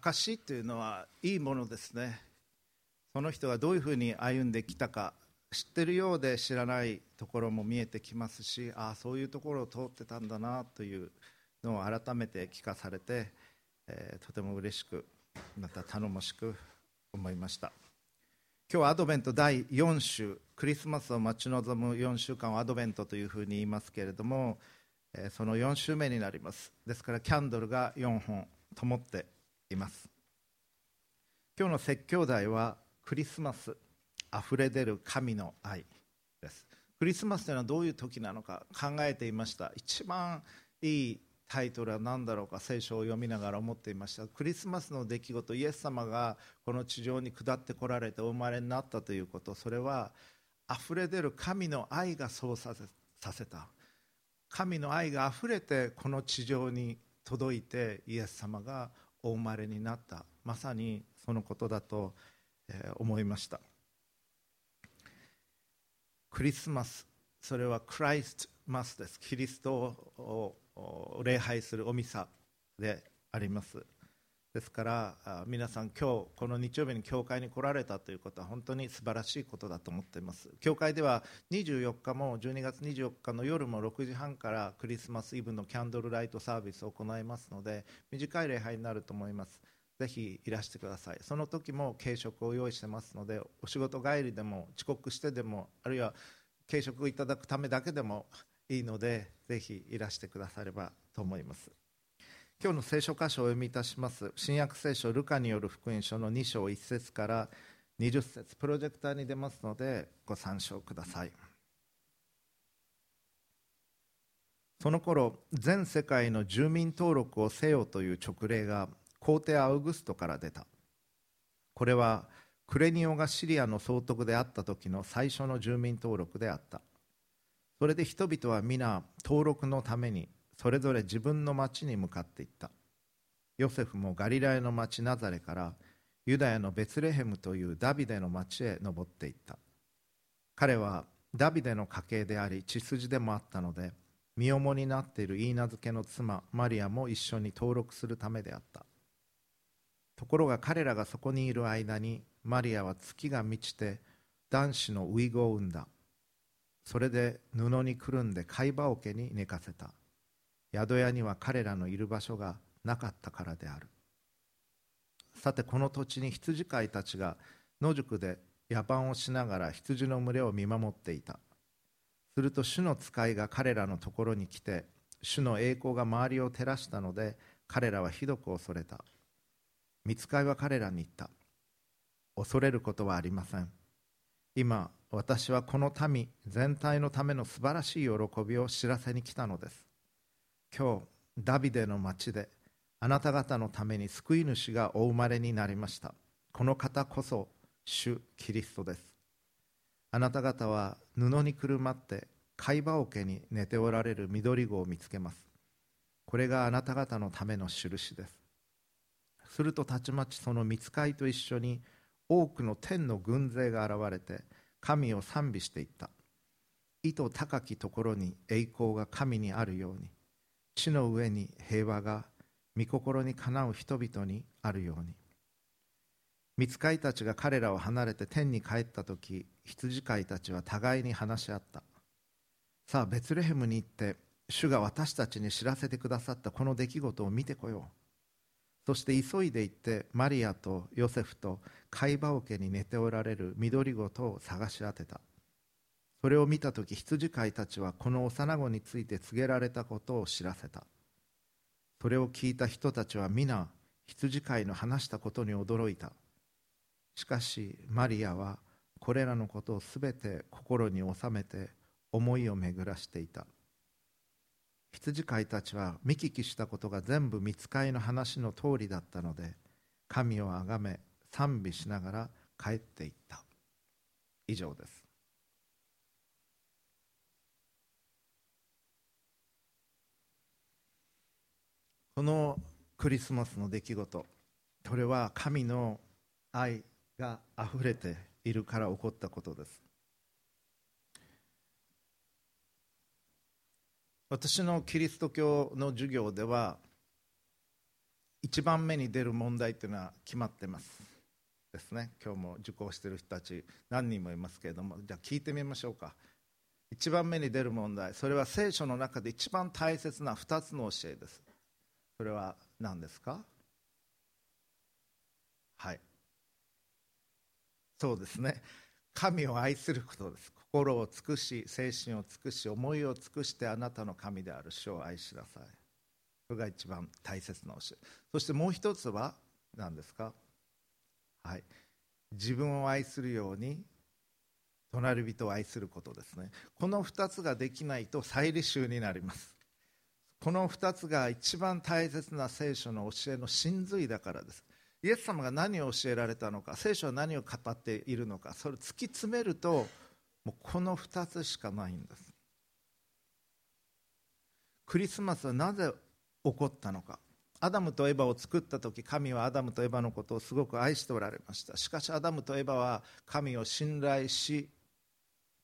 証というのはいいものですね。その人がどういうふうに歩んできたか知ってるようで知らないところも見えてきますしああそういうところを通ってたんだなというのを改めて聞かされて、えー、とても嬉しくまた頼もしく思いました。今日はアドベント第4週クリスマスを待ち望む4週間をアドベントというふうに言いますけれども、えー、その4週目になります。ですからキャンドルが4本灯っています。今日の説教題はクリスマスあふれ出る神の愛です。クリスマスというのはどういう時なのか考えていました。一番いいタイトルは何だろうか聖書を読みながら思っていました。クリスマスの出来事イエス様がこの地上に下ってこられてお生まれになったということ。それはあふれ出る神の愛がそうさせた。神の愛があふれてこの地上に届いてイエス様がお生まれになった。まさにそのことだと思いました。クリスマスそれはクライストマスです。キリストを礼拝するおミサであります。ですから皆さん今日この日曜日に教会に来られたということは本当に素晴らしいことだと思っています。教会では24日も12月24日の夜も6時半からクリスマスイブのキャンドルライトサービスを行いますので短い礼拝になると思います。ぜひいらしてください。その時も軽食を用意してますのでお仕事帰りでも遅刻してでもあるいは軽食をいただくためだけでもいいのでぜひいらしてくださればと思います。今日の聖書箇所をお読みいたします。新約聖書ルカによる福音書の2章1節から20節。プロジェクターに出ますのでご参照ください。その頃全世界の住民登録をせよという勅令が皇帝アウグストから出た。これはクレニオがシリアの総督であった時の最初の住民登録であった。それで人々は皆登録のためにそれぞれ自分の町に向かっていった。ヨセフもガリラヤの町ナザレからユダヤのベツレヘムというダビデの町へ登っていった。彼はダビデの家系であり血筋でもあったので身重になっている許嫁の妻マリアも一緒に登録するためであった。ところが彼らがそこにいる間にマリアは月が満ちて男子のウイゴを産んだ。それで布にくるんで貝羽桶に寝かせた。宿屋には彼らのいる場所がなかったからである。さてこの土地に羊飼いたちが野宿で野蛮をしながら羊の群れを見守っていた。すると主の使いが彼らのところに来て主の栄光が周りを照らしたので彼らはひどく恐れた。見つかいは彼らに言った。恐れることはありません。今私はこの民全体のための素晴らしい喜びを知らせに来たのです。今日ダビデの町であなた方のために救い主がお生まれになりました。この方こそ主キリストです。あなた方は布にくるまって貝羽桶に寝ておられる緑子を見つけます。これがあなた方のための印です。するとたちまちその見つかいと一緒に多くの天の軍勢が現れて神を賛美していった。意図高きところに栄光が神にあるように。地の上に平和が御心にかなう人々にあるように。見つかいたちが彼らを離れて天に帰った時羊飼いたちは互いに話し合った。さあベツレヘムに行って主が私たちに知らせてくださったこの出来事を見てこよう。そして急いで行ってマリアとヨセフと貝羽桶に寝ておられる緑子とを探し当てた。それを見た時羊飼いたちはこの幼子について告げられたことを知らせた。それを聞いた人たちは皆羊飼いの話したことに驚いた。しかしマリアはこれらのことをすべて心に収めて思いを巡らしていた。羊飼いたちは見聞きしたことが全部見つかいの話の通りだったので神をあがめ賛美しながら帰っていった。以上です。このクリスマスの出来事。これは神の愛があふれているから起こったことです。私のキリスト教の授業では1番目に出る問題っていうのは決まってますですね。今日も受講してる人たち何人もいますけれどもじゃあ聞いてみましょうか。1番目に出る問題。それは聖書の中で一番大切な2つの教えです。それは何ですか？はい。そうですね。神を愛することです。心を尽くし精神を尽くし思いを尽くしてあなたの神である主を愛しなさい。それが一番大切な教え。そしてもう一つは何ですか？はい。自分を愛するように隣人を愛することですね。この2つができないと再履修になります。この2つが一番大切な聖書の教えの真髄だからです。イエス様が何を教えられたのか聖書は何を語っているのかそれを突き詰めるともうこの2つしかないんです。クリスマスはなぜ起こったのか。アダムとエバを作った時神はアダムとエバのことをすごく愛しておられました。しかしアダムとエバは神を信頼し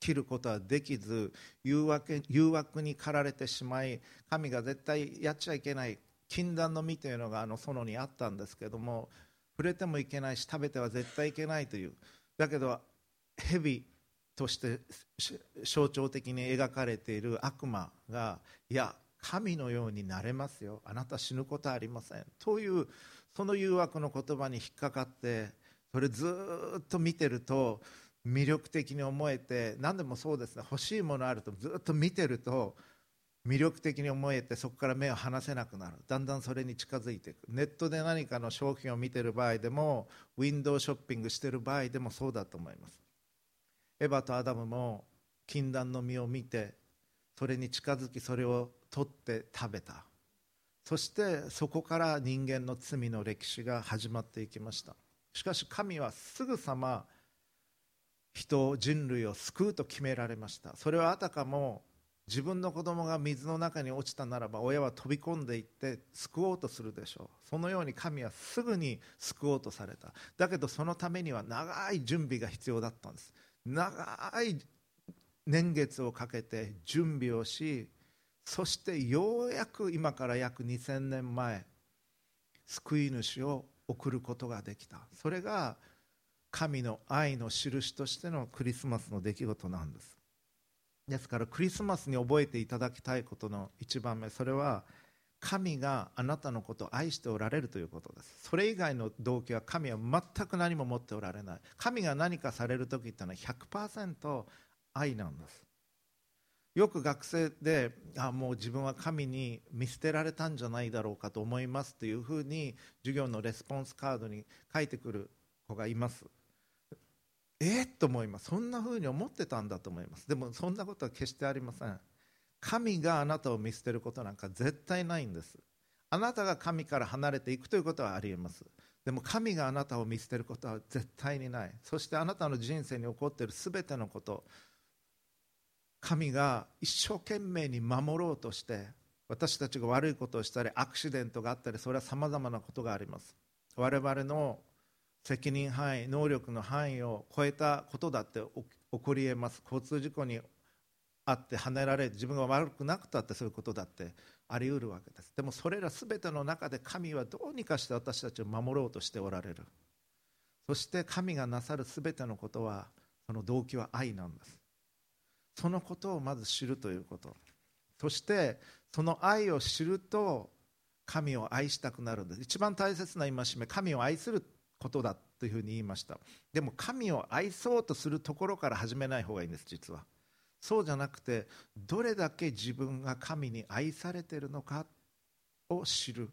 切ることはできず誘惑誘惑に駆られてしまい神が絶対やっちゃいけない禁断の実というのがあの園にあったんですけども触れてもいけないし食べては絶対いけないという。だけど蛇として象徴的に描かれている悪魔がいや神のようになれますよ。あなた死ぬことはありません。というその誘惑の言葉に引っかかってそれずっと見てると魅力的に思えて何でもそうですね。欲しいものあるとずっと見てると魅力的に思えてそこから目を離せなくなる。だんだんそれに近づいていく。ネットで何かの商品を見てる場合でもウィンドウショッピングしてる場合でもそうだと思います。エヴァとアダムも禁断の実を見てそれに近づきそれを取って食べた。そしてそこから人間の罪の歴史が始まっていきました。しかし神はすぐさま人人類を救うと決められました。それはあたかも自分の子供が水の中に落ちたならば親は飛び込んでいって救おうとするでしょう。そのように神はすぐに救おうとされた。だけどそのためには長い準備が必要だったんです。長い年月をかけて準備をしそしてようやく今から約2000年前救い主を送ることができた。それが神の愛の印としてのクリスマスの出来事なんです。ですからクリスマスに覚えていただきたいことの一番目それは神があなたのことを愛しておられるということです。それ以外の動機は神は全く何も持っておられない。神が何かされる時ってのは100%愛なんです。よく学生であもう自分は神に見捨てられたんじゃないだろうかと思いますというふうに授業のレスポンスカードに書いてくる子がいます。えっと思います。そんなふうに思ってたんだと思います。でもそんなことは決してありません。神があなたを見捨てることなんか絶対ないんです。あなたが神から離れていくということはありえます。でも神があなたを見捨てることは絶対にない。そしてあなたの人生に起こっている全てのこと。神が一生懸命に守ろうとして私たちが悪いことをしたりアクシデントがあったりそれはさまざまなことがあります。我々の責任範囲能力の範囲を超えたことだって起こりえます。交通事故にあってはねられ自分が悪くなくたってそういうことだってあり得るわけです。でもそれら全ての中で神はどうにかして私たちを守ろうとしておられる。そして神がなさる全てのことはその動機は愛なんです。そのことをまず知るということ。そしてその愛を知ると神を愛したくなるんです。一番大切な戒め神を愛することだというふうに言いました。でも神を愛そうとするところから始めない方がいいんです実は。そうじゃなくてどれだけ自分が神に愛されてるのかを知る。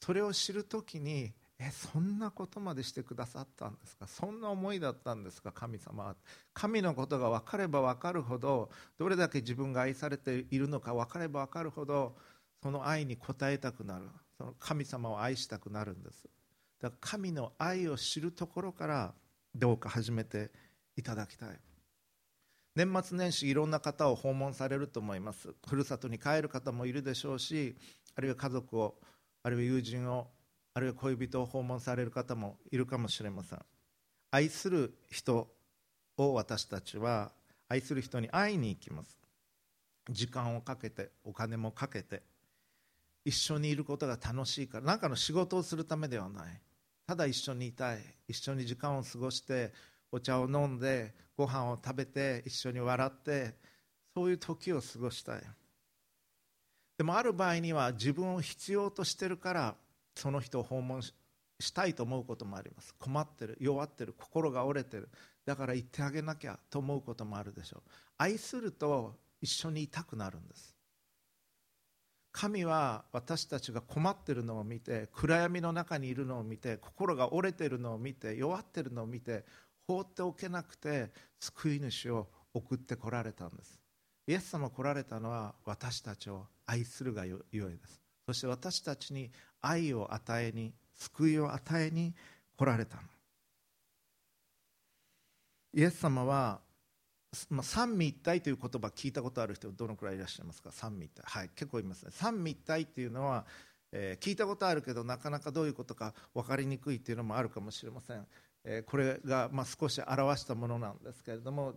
それを知るときにえそんなことまでしてくださったんですか？そんな思いだったんですか？神様は。神のことが分かれば分かるほどどれだけ自分が愛されているのか分かれば分かるほどその愛に応えたくなる。その神様を愛したくなるんです。だから神の愛を知るところからどうか始めていただきたい。年末年始いろんな方を訪問されると思います。ふるさとに帰る方もいるでしょうしあるいは家族をあるいは友人をあるいは恋人を訪問される方もいるかもしれません。愛する人を私たちは愛する人に会いに行きます。時間をかけてお金もかけて一緒にいることが楽しいから何かの仕事をするためではない。ただ一緒にいたい一緒に時間を過ごしてお茶を飲んでご飯を食べて一緒に笑ってそういう時を過ごしたい。でもある場合には自分を必要としてるからその人を訪問したいと思うこともあります。困ってる弱ってる心が折れてる。だから言ってあげなきゃと思うこともあるでしょう。愛すると一緒にいたくなるんです。神は私たちが困ってるのを見て暗闇の中にいるのを見て心が折れてるのを見て弱ってるのを見て放っておけなくて救い主を送ってこられたんです。イエス様来られたのは私たちを愛するがゆえです。そして私たちに愛を与えに救いを与えに来られたの。イエス様は、まあ、三位一体という言葉聞いたことある人どのくらいいらっしゃいますか？三位一体。はい結構いますね。三位一体っていうのは、えー、聞いたことあるけどなかなかどういうことか分かりにくいっていうのもあるかもしれません、えー、これが、まあ、少し表したものなんですけれども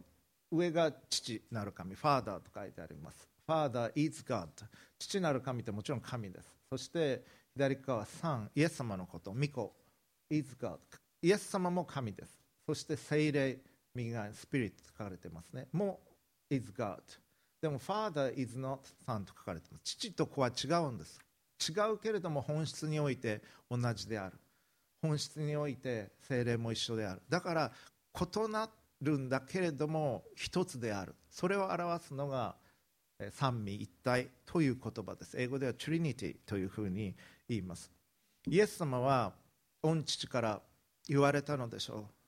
上が父なる神ファーダーと書いてあります。ファーダー is God 父なる神ってもちろん神です。そして左側は3イエス様のこと。御子。is God イエス様も神です。そして聖霊。右側にスピリットと書かれてますね。もう is God でも Father is not Son と書かれてます。父と子は違うんです。違うけれども本質において同じである。本質において精霊も一緒である。だから異なるんだけれども一つである。それを表すのが三位一体という言葉です。英語では Trinity というふうに言います。イエス様は御父から言われたのでしょう。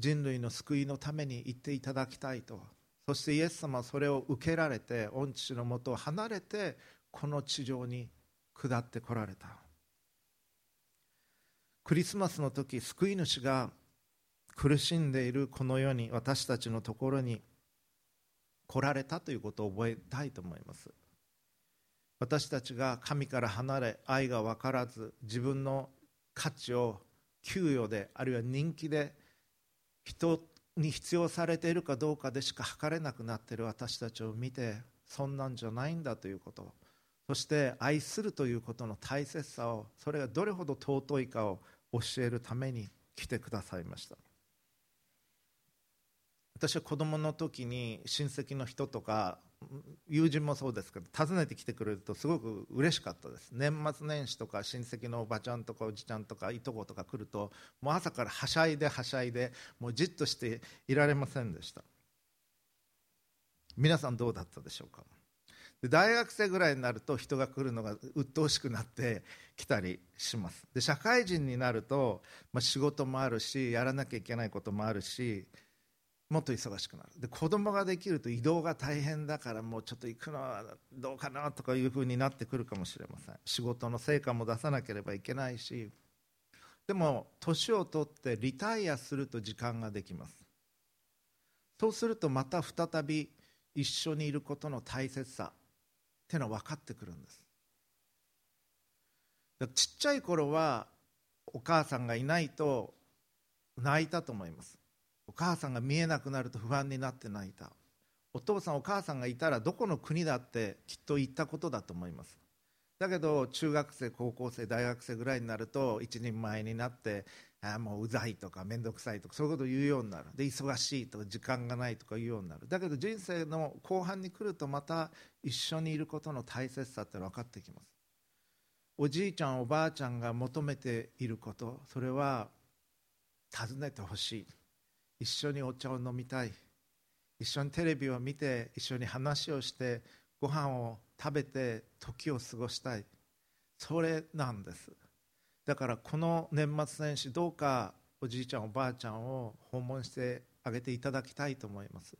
人類の救いのために行っていただきたいと。そしてイエス様はそれを受けられて御父のもとを離れてこの地上に下ってこられた。クリスマスの時救い主が苦しんでいるこの世に私たちのところに来られたということを覚えたいと思います。私たちが神から離れ愛が分からず自分の価値を給与であるいは人気で人に必要されているかどうかでしか測れなくなっている私たちを見てそんなんじゃないんだということ。そして愛するということの大切さをそれがどれほど尊いかを教えるために来てくださいました。私は子供の時に親戚の人とか友人もそうですけど訪ねてきてくれるとすごく嬉しかったです。年末年始とか親戚のおばちゃんとかおじちゃんとかいとことか来るともう朝からはしゃいではしゃいでもうじっとしていられませんでした。皆さんどうだったでしょうか？で大学生ぐらいになると人が来るのが鬱陶しくなってきたりします。で社会人になると、まあ、仕事もあるしやらなきゃいけないこともあるしもっと忙しくなる。で子供ができると移動が大変だからもうちょっと行くのはどうかなとかいうふうになってくるかもしれません。仕事の成果も出さなければいけないしでも年を取ってリタイアすると時間ができます。そうするとまた再び一緒にいることの大切さっていうのは分かってくるんです。ちっちゃい頃はお母さんがいないと泣いたと思います。お母さんが見えなくなると不安になって泣いた。お父さんお母さんがいたらどこの国だってきっと言ったことだと思います。だけど中学生高校生大学生ぐらいになると一人前になってあもううざいとか面倒くさいとかそういうことを言うようになる。で忙しいとか時間がないとか言うようになる。だけど人生の後半に来るとまた一緒にいることの大切さって分かってきます。おじいちゃんおばあちゃんが求めていることそれは尋ねてほしい。一緒にお茶を飲みたい。一緒にテレビを見て一緒に話をしてご飯を食べて時を過ごしたい。それなんです。だからこの年末年始どうかおじいちゃんおばあちゃんを訪問してあげていただきたいと思います。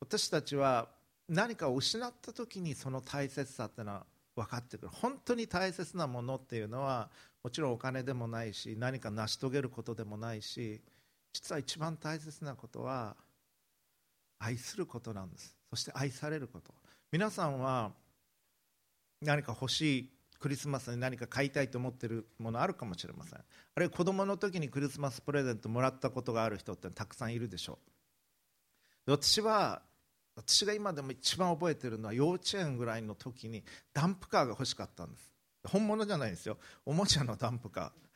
私たちは何かを失った時にその大切さっていうのは分かってくる。本当に大切なものっていうのはもちろんお金でもないし何か成し遂げることでもないし実は一番大切なことは愛することなんです。そして愛されること。皆さんは何か欲しいクリスマスに何か買いたいと思っているものあるかもしれません。あるいは子供の時にクリスマスプレゼントもらったことがある人ってたくさんいるでしょう。私は私が今でも一番覚えているのは幼稚園ぐらいの時にダンプカーが欲しかったんです。本物じゃないですよ。おもちゃのダンプカー。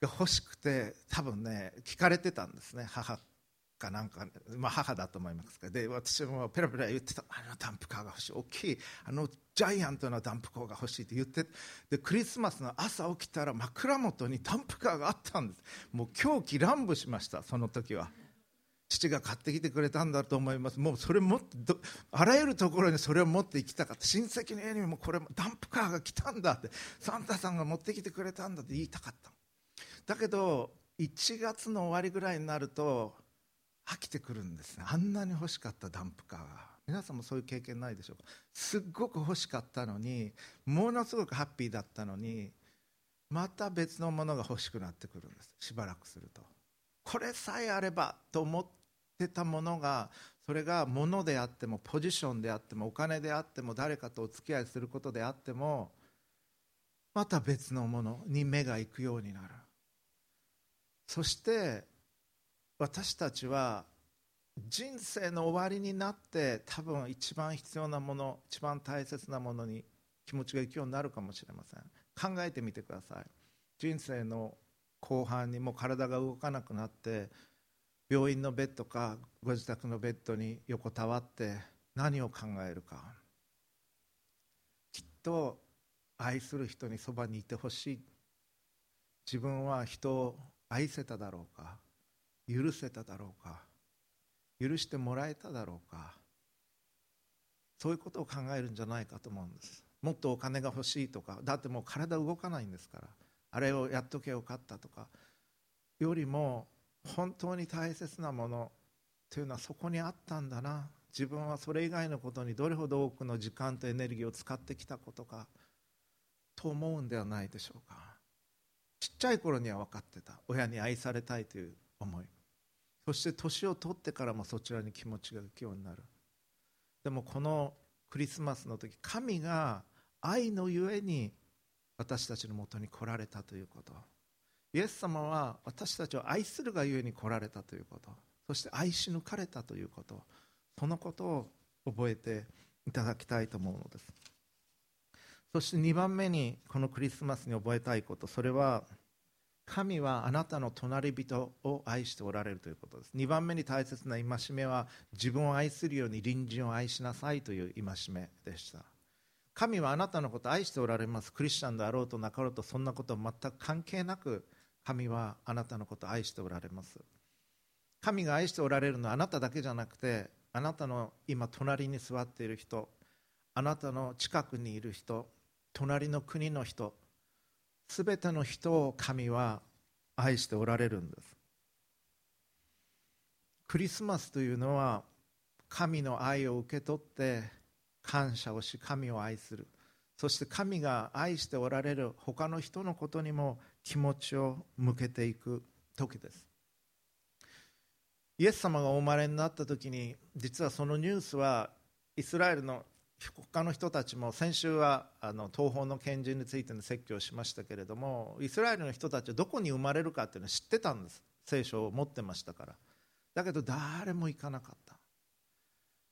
が欲しくて多分ね聞かれてたんですね。母かなんか、まあ、母だと思いますけど。で私もペラペラ言ってた。あのダンプカーが欲しい。大きい。あのジャイアントなダンプカーが欲しいって言って。でクリスマスの朝起きたら枕元にダンプカーがあったんです。もう狂気乱舞しましたその時は。父が買ってきてくれたんだと思います。もうそれもあらゆるところにそれを持って行きたかった。親戚の家にもこれダンプカーが来たんだって。サンタさんが持ってきてくれたんだって言いたかっただけど1月の終わりぐらいになると飽きてくるんですね。あんなに欲しかったダンプカーが。皆さんもそういう経験ないでしょうか？すっごく欲しかったのにものすごくハッピーだったのにまた別のものが欲しくなってくるんです。しばらくすると。これさえあればと思ってたものがそれが物であってもポジションであってもお金であっても誰かとお付き合いすることであってもまた別のものに目が行くようになる。そして私たちは人生の終わりになって多分一番必要なもの一番大切なものに気持ちが行くようになるかもしれません。考えてみてください。人生の後半にもう体が動かなくなって病院のベッドかご自宅のベッドに横たわって何を考えるか。きっと愛する人にそばにいてほしい。自分は人を愛せただろうか？許せただろうか？許してもらえただろうか？そういうことを考えるんじゃないかと思うんです。もっとお金が欲しいとかだってもう体動かないんですから。あれをやっとけよかったとか。よりも本当に大切なものというのはそこにあったんだな。自分はそれ以外のことにどれほど多くの時間とエネルギーを使ってきたことかと思うんではないでしょうか。ちっちゃい頃には分かってた。親に愛されたいという思い。そして年を取ってからもそちらに気持ちが行くようになる。でもこのクリスマスの時神が愛のゆえに私たちのもとに来られたということ。イエス様は私たちを愛するがゆえに来られたということ。そして愛し抜かれたということ。そのことを覚えていただきたいと思うのです。そして2番目にこのクリスマスに覚えたいことそれは神はあなたの隣人を愛しておられるということです。2番目に大切な戒めは自分を愛するように隣人を愛しなさいという戒めでした。神はあなたのことを愛しておられます。クリスチャンであろうとなかろうとそんなこと全く関係なく神はあなたのことを愛しておられます。神が愛しておられるのはあなただけじゃなくてあなたの今隣に座っている人あなたの近くにいる人隣の国の人すべての人を神は愛しておられるんです。クリスマスというのは神の愛を受け取って感謝をし神を愛する。そして神が愛しておられる他の人のことにも気持ちを向けていく時です。イエス様がお生まれになった時に実はそのニュースはイスラエルの他の人たちも先週はあの東方の賢人についての説教をしましたけれどもイスラエルの人たちはどこに生まれるかっていうのを知ってたんです。聖書を持ってましたから。だけど誰も行かなかった。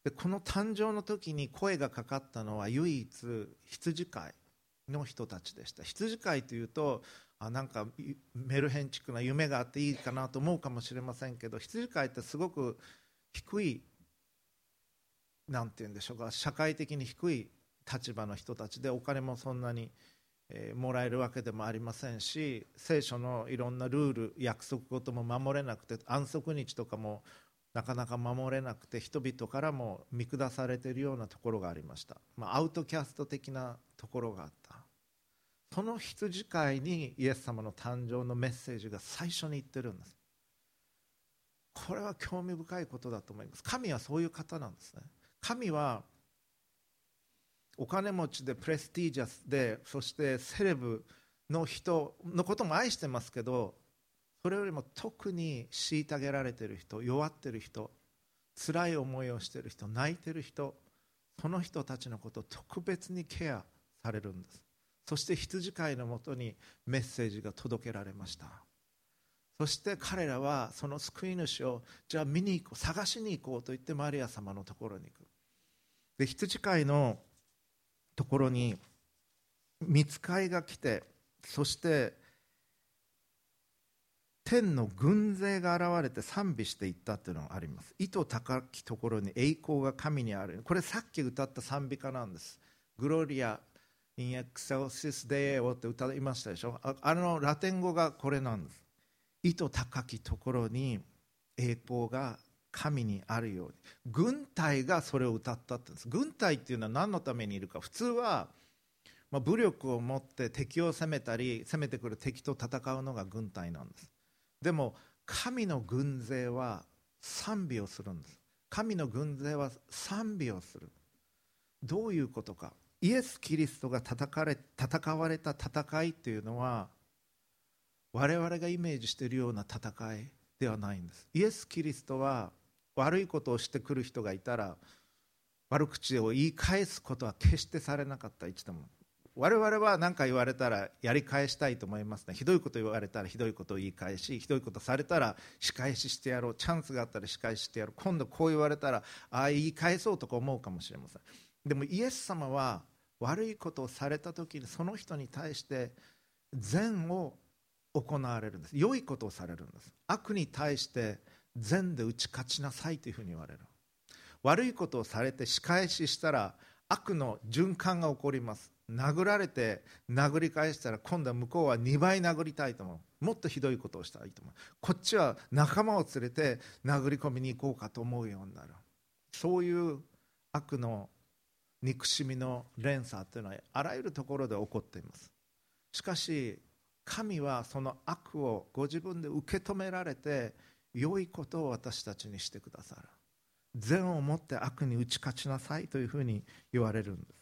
でこの誕生の時に声がかかったのは唯一羊飼いの人たちでした。羊飼いというとあなんかメルヘンチックな夢があっていいかなと思うかもしれませんけど羊飼いってすごく低いなんて言うんでしょうか社会的に低い立場の人たちでお金もそんなに、え、もらえるわけでもありませんし聖書のいろんなルール約束事も守れなくて安息日とかもなかなか守れなくて人々からも見下されているようなところがありました、まあ、アウトキャスト的なところがあった。その羊飼いにイエス様の誕生のメッセージが最初に言ってるんです。これは興味深いことだと思います。神はそういう方なんですね。神はお金持ちでプレスティージャスでそしてセレブの人のことも愛してますけどそれよりも特に虐げられてる人弱ってる人辛い思いをしてる人泣いてる人その人たちのことを特別にケアされるんです。そして羊飼いのもとにメッセージが届けられました。そして彼らはその救い主をじゃあ見に行こう探しに行こうと言ってマリア様のところに行くで羊飼いのところに見つかいが来てそして天の軍勢が現れて賛美していったっていうのがあります。意図高きところに栄光が神にある。これさっき歌った賛美歌なんです。グロリア・インエクセルシス・デーオって歌いましたでしょ。あのラテン語がこれなんです。意図高きところに栄光が神にあるように。軍隊がそれを歌ったってんです。軍隊っていうのは何のためにいるか。普通はまあ、武力を持って敵を攻めたり攻めてくる敵と戦うのが軍隊なんです。でも神の軍勢は賛美をするんです。神の軍勢は賛美をする。どういうことか。イエス・キリストが戦われ戦われた戦いというのは我々がイメージしているような戦い。ではないんです。イエス・キリストは悪いことをしてくる人がいたら悪口を言い返すことは決してされなかった。一度も。我々は何か言われたらやり返したいと思いますね。ひどいこと言われたらひどいことを言い返しひどいことされたら仕返ししてやろう。チャンスがあったら仕返ししてやろう。今度こう言われたらああ言い返そうとか思うかもしれません。でもイエス様は悪いことをされた時にその人に対して善を行われるんです。良いことをされるんです。悪に対して善で打ち勝ちなさいというふうに言われる。悪いことをされて仕返ししたら悪の循環が起こります。殴られて殴り返したら今度は向こうは2倍殴りたいと思う。もっとひどいことをしたいと思う。こっちは仲間を連れて殴り込みに行こうかと思うようになる。そういう悪の憎しみの連鎖というのはあらゆるところで起こっています。しかし神はその悪をご自分で受け止められて良いことを私たちにしてくださる。善をもって悪に打ち勝ちなさいというふうに言われるんで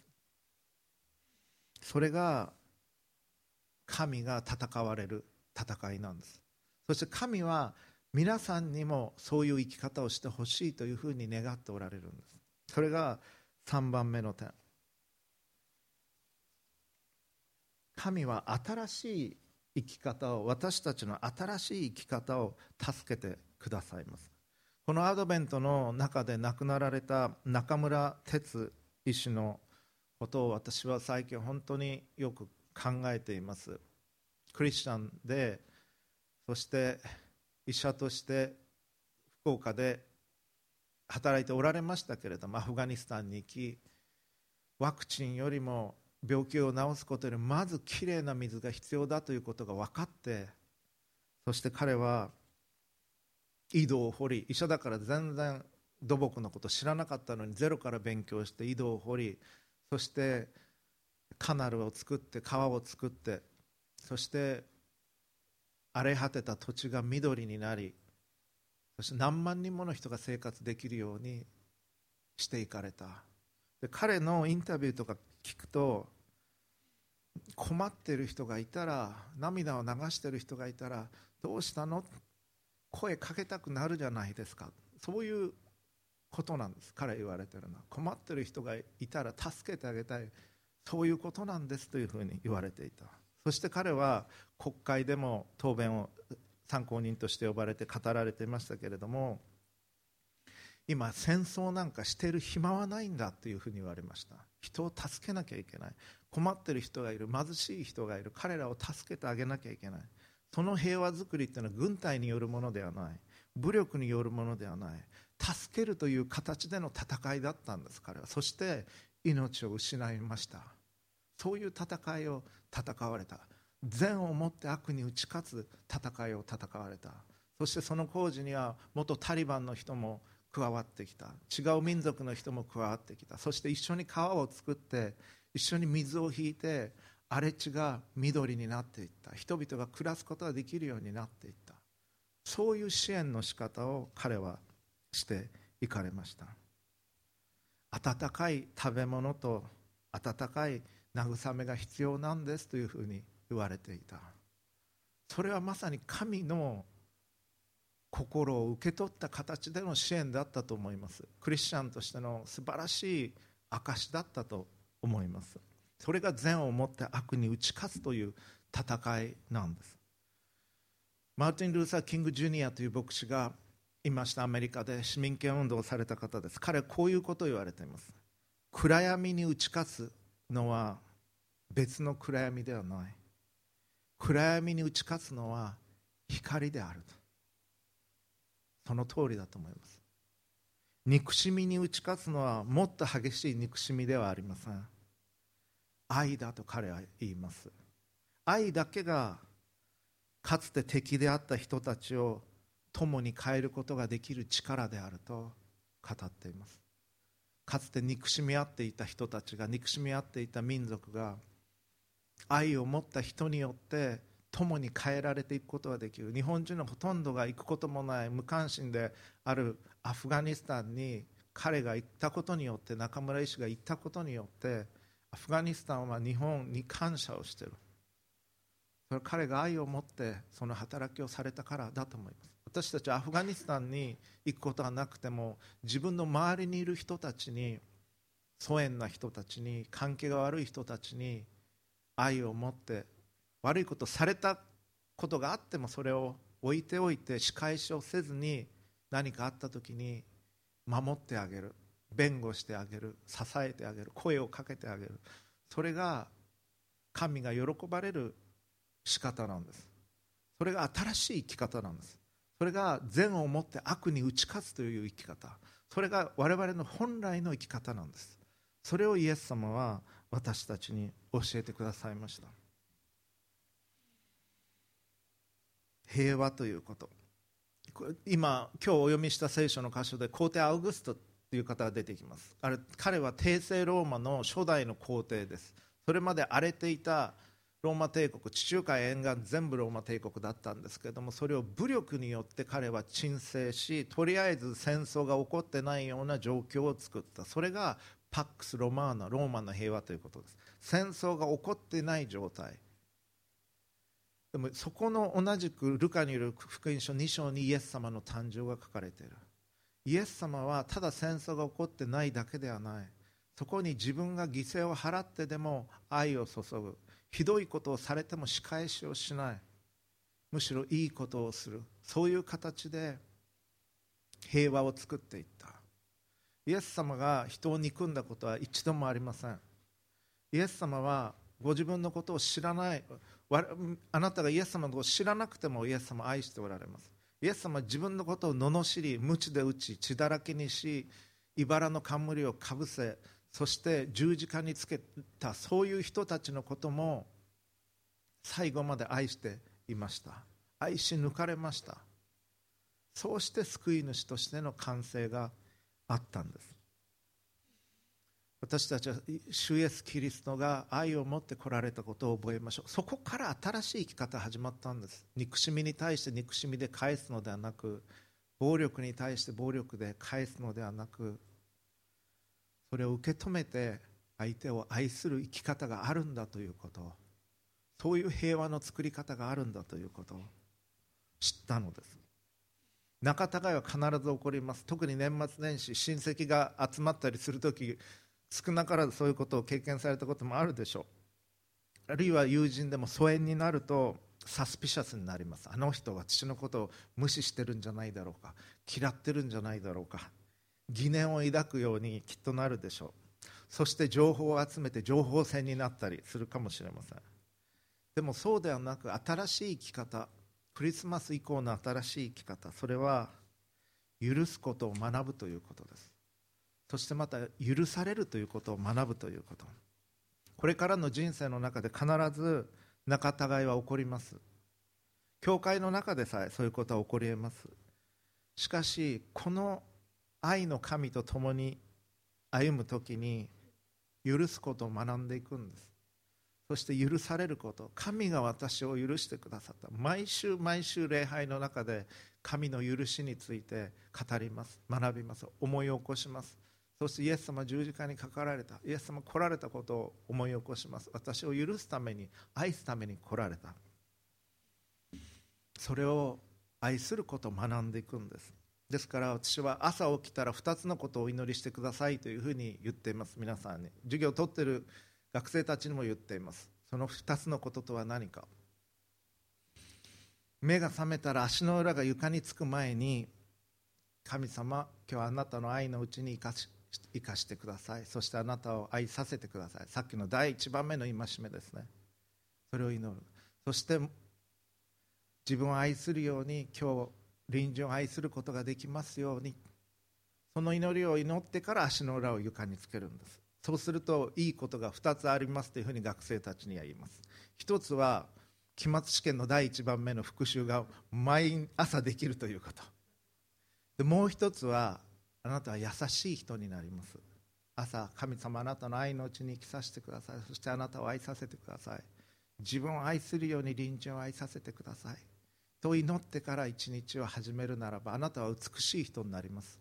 す。それが神が戦われる戦いなんです。そして神は皆さんにもそういう生き方をしてほしいというふうに願っておられるんです。それが3番目の点。神は新しい生き方を私たちの新しい生き方を助けてくださいます。このアドベントの中で亡くなられた中村哲医師のことを私は最近本当によく考えています。クリスチャンでそして医者として福岡で働いておられましたけれどもアフガニスタンに行きワクチンよりも病気を治すことよりまずきれいな水が必要だということが分かってそして彼は井戸を掘り医者だから全然土木のこと知らなかったのにゼロから勉強して井戸を掘りそしてカナルを作って川を作ってそして荒れ果てた土地が緑になりそして何万人もの人が生活できるようにしていかれた。で彼のインタビューとか聞くと困ってる人がいたら涙を流してる人がいたらどうしたの？声かけたくなるじゃないですか。そういうことなんです。彼言われてるのは。困ってる人がいたら助けてあげたい。そういうことなんです。というふうに言われていた。そして彼は国会でも答弁を参考人として呼ばれて語られていましたけれども今戦争なんかしてる暇はないんだ。というふうに言われました。人を助けなきゃいけない。困ってる人がいる貧しい人がいる彼らを助けてあげなきゃいけない。その平和づくりっていうのは軍隊によるものではない。武力によるものではない。助けるという形での戦いだったんです彼は。そして命を失いました。そういう戦いを戦われた。善をもって悪に打ち勝つ戦いを戦われた。そしてその工事には元タリバンの人も加わってきた。違う民族の人も加わってきた。そして一緒に川を作って一緒に水を引いて荒れ地が緑になっていった。人々が暮らすことができるようになっていった。そういう支援の仕方を彼はしていかれました。温かい食べ物と温かい慰めが必要なんですというふうに言われていた。それはまさに神の心を受け取った形での支援だったと思います。クリスチャンとしての素晴らしい証だったと思います。それが善をもって悪に打ち勝つという戦いなんです。マーティン・ルーサー・キング・ジュニアという牧師がいました。アメリカで市民権運動をされた方です。彼はこういうことを言われています。暗闇に打ち勝つのは別の暗闇ではない。暗闇に打ち勝つのは光であると。その通りだと思います。憎しみに打ち勝つのはもっと激しい憎しみではありません。愛だと彼は言います。愛だけがかつて敵であった人たちを共に変えることができる力であると語っています。かつて憎しみ合っていた人たちが憎しみ合っていた民族が愛を持った人によって共に変えられていくことができる。日本人のほとんどが行くこともない無関心であるアフガニスタンに彼が行ったことによって中村医師が行ったことによってアフガニスタンは日本に感謝をしてる。それ彼が愛を持ってその働きをされたからだと思います。私たちアフガニスタンに行くことはなくても自分の周りにいる人たちに疎遠な人たちに関係が悪い人たちに愛を持って悪いことされたことがあってもそれを置いておいて仕返しをせずに何かあった時に守ってあげる。弁護してあげる。支えてあげる。声をかけてあげる。それが神が喜ばれる仕方なんです。それが新しい生き方なんです。それが善をもって悪に打ち勝つという生き方。それが我々の本来の生き方なんです。それをイエス様は私たちに教えてくださいました。平和ということ。今今日お読みした聖書の箇所で皇帝アウグストという方が出てきます。あれ彼は帝政ローマの初代の皇帝です。それまで荒れていたローマ帝国地中海沿岸全部ローマ帝国だったんですけれどもそれを武力によって彼は鎮静しとりあえず戦争が起こってないような状況を作った。それがパックス・ロマーナローマの平和ということです。戦争が起こってない状態。でもそこの同じくルカによる福音書2章にイエス様の誕生が書かれている。イエス様はただ戦争が起こってないだけではない。そこに自分が犠牲を払ってでも愛を注ぐ。ひどいことをされても仕返しをしない。むしろいいことをする。そういう形で平和を作っていった。イエス様が人を憎んだことは一度もありません。イエス様はご自分のことを知らない。あなたがイエス様を知らなくてもイエス様を愛しておられます。イエス様は自分のことを罵り鞭で打ち血だらけにし茨の冠をかぶせそして十字架につけたそういう人たちのことも最後まで愛していました。愛し抜かれました。そうして救い主としての完成があったんです。私たちは主イエス・キリストが愛を持って来られたことを覚えましょう。そこから新しい生き方始まったんです。憎しみに対して憎しみで返すのではなく暴力に対して暴力で返すのではなくそれを受け止めて相手を愛する生き方があるんだということ。そういう平和の作り方があるんだということを知ったのです。仲違いは必ず起こります。特に年末年始親戚が集まったりする時少なからずそういうことを経験されたこともあるでしょう。あるいは友人でも疎遠になるとサスピシャスになります。あの人は父のことを無視してるんじゃないだろうか。嫌ってるんじゃないだろうか。疑念を抱くようにきっとなるでしょう。そして情報を集めて情報戦になったりするかもしれません。でもそうではなく新しい生き方クリスマス以降の新しい生き方それは許すことを学ぶということです。そしてまた許されるということを学ぶということ。これからの人生の中で必ず仲違いは起こります。教会の中でさえそういうことは起こり得ます。しかしこの愛の神と共に歩む時に許すことを学んでいくんです。そして許されること。神が私を許してくださった。毎週毎週礼拝の中で神の許しについて語ります。学びます。思い起こします。そしてイエス様十字架にかかられたイエス様来られたことを思い起こします。私を許すために愛すために来られた。それを愛することを学んでいくんです。ですから私は朝起きたら2つのことをお祈りしてくださいというふうに言っています。皆さんに。授業を取ってる学生たちにも言っています。その2つのこととは何か。目が覚めたら足の裏が床につく前に神様今日はあなたの愛のうちに生かし生かしてください。そしてあなたを愛させてください。さっきの第一番目の戒めですね。それを祈る。そして自分を愛するように今日隣人を愛することができますようにその祈りを祈ってから足の裏を床につけるんです。そうするといいことが2つありますというふうに学生たちには言います。一つは期末試験の第1番目の復習が毎朝できるということ。でもう一つはあなたは優しい人になります。朝神様あなたの愛のうちに生きさせてください。そしてあなたを愛させてください。自分を愛するように隣人を愛させてください。と祈ってから一日を始めるならばあなたは美しい人になります。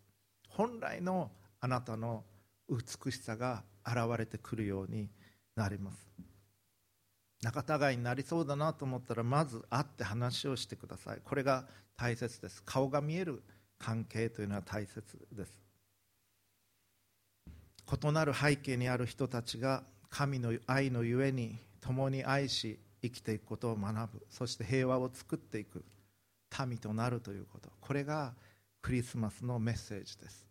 本来のあなたの美しさが現れてくるようになります。仲違いになりそうだなと思ったらまず会って話をしてください。これが大切です。顔が見える関係というのは大切です。異なる背景にある人たちが神の愛のゆえに共に愛し生きていくことを学ぶ。そして平和を作っていく。民となるということ。これがクリスマスのメッセージです。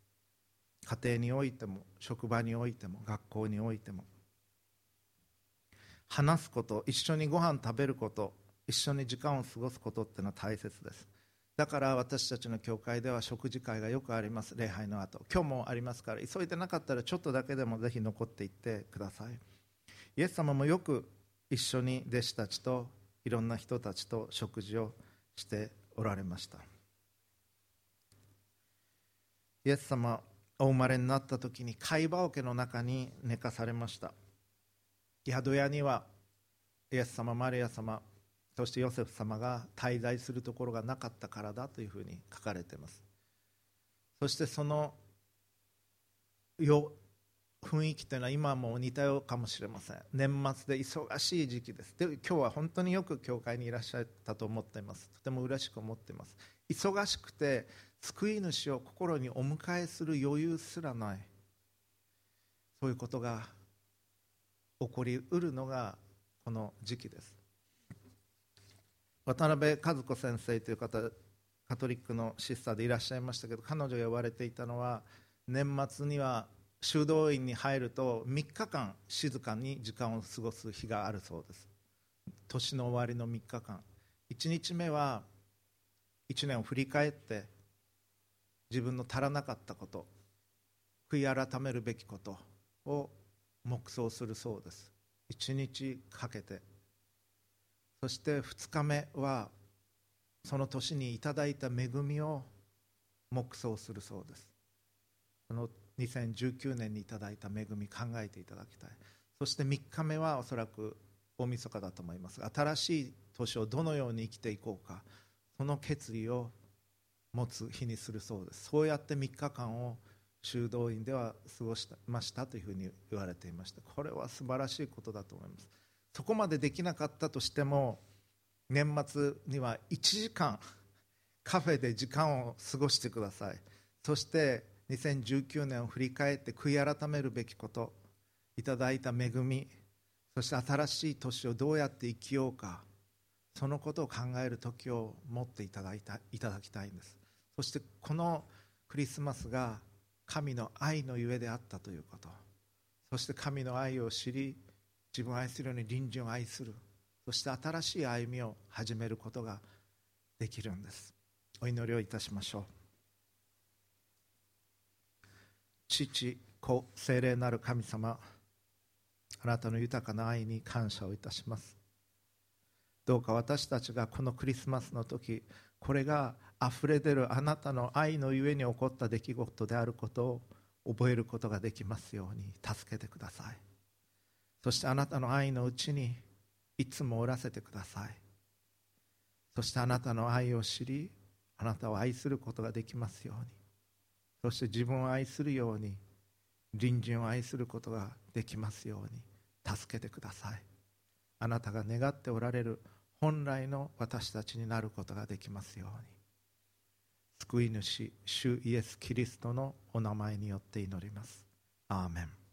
家庭においても職場においても学校においても。話すこと一緒にご飯食べること一緒に時間を過ごすことっていうのは大切です。だから私たちの教会では食事会がよくあります。礼拝の後。今日もありますから急いでなかったらちょっとだけでもぜひ残っていってください。イエス様もよく一緒に弟子たちといろんな人たちと食事をしておられました。イエス様お生まれになった時に貝羽桶の中に寝かされました。宿屋にはイエス様マリア様そしてヨセフ様が滞在するところがなかったからだというふうに書かれています。そしてそのよ雰囲気というのは今も似たようかもしれません。年末で忙しい時期です。で今日は本当によく教会にいらっしゃったと思っています。とても嬉しく思っています。忙しくて救い主を心にお迎えする余裕すらない。そういうことが起こりうるのがこの時期です。渡辺和子先生という方カトリックのシスターでいらっしゃいましたけど彼女が呼ばれていたのは年末には修道院に入ると3日間静かに時間を過ごす日があるそうです。年の終わりの3日間。1日目は1年を振り返って自分の足らなかったこと悔い改めるべきことを黙想するそうです。1日かけて。そして2日目はその年にいただいた恵みを黙想するそうです。その2019年にいただいた恵み考えていただきたい。そして3日目はおそらく大晦日だと思いますが新しい年をどのように生きていこうかその決意を持つ日にするそうです。そうやって3日間を修道院では過ごしましたというふうに言われていましたこれは素晴らしいことだと思います。そこまでできなかったとしても年末には1時間カフェで時間を過ごしてください。そして2019年を振り返って悔い改めるべきこといただいた恵みそして新しい年をどうやって生きようかそのことを考える時を持っていただいたいただきたいんです。そしてこのクリスマスが神の愛のゆえであったということ。そして神の愛を知り自分を愛するように隣人を愛する。そして新しい歩みを始めることができるんです。お祈りをいたしましょう。父子精霊なる神様あなたの豊かな愛に感謝をいたします。どうか私たちがこのクリスマスの時これが溢れ出るあなたの愛のゆえに起こった出来事であることを覚えることができますように助けてください。そしてあなたの愛のうちにいつもおらせてください。そしてあなたの愛を知りあなたを愛することができますように。そして自分を愛するように隣人を愛することができますように助けてください。あなたが願っておられる本来の私たちになることができますように。救い主主イエス・キリストのお名前によって祈ります。アーメン。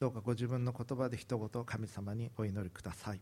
どうかご自分の言葉で一言神様にお祈りください。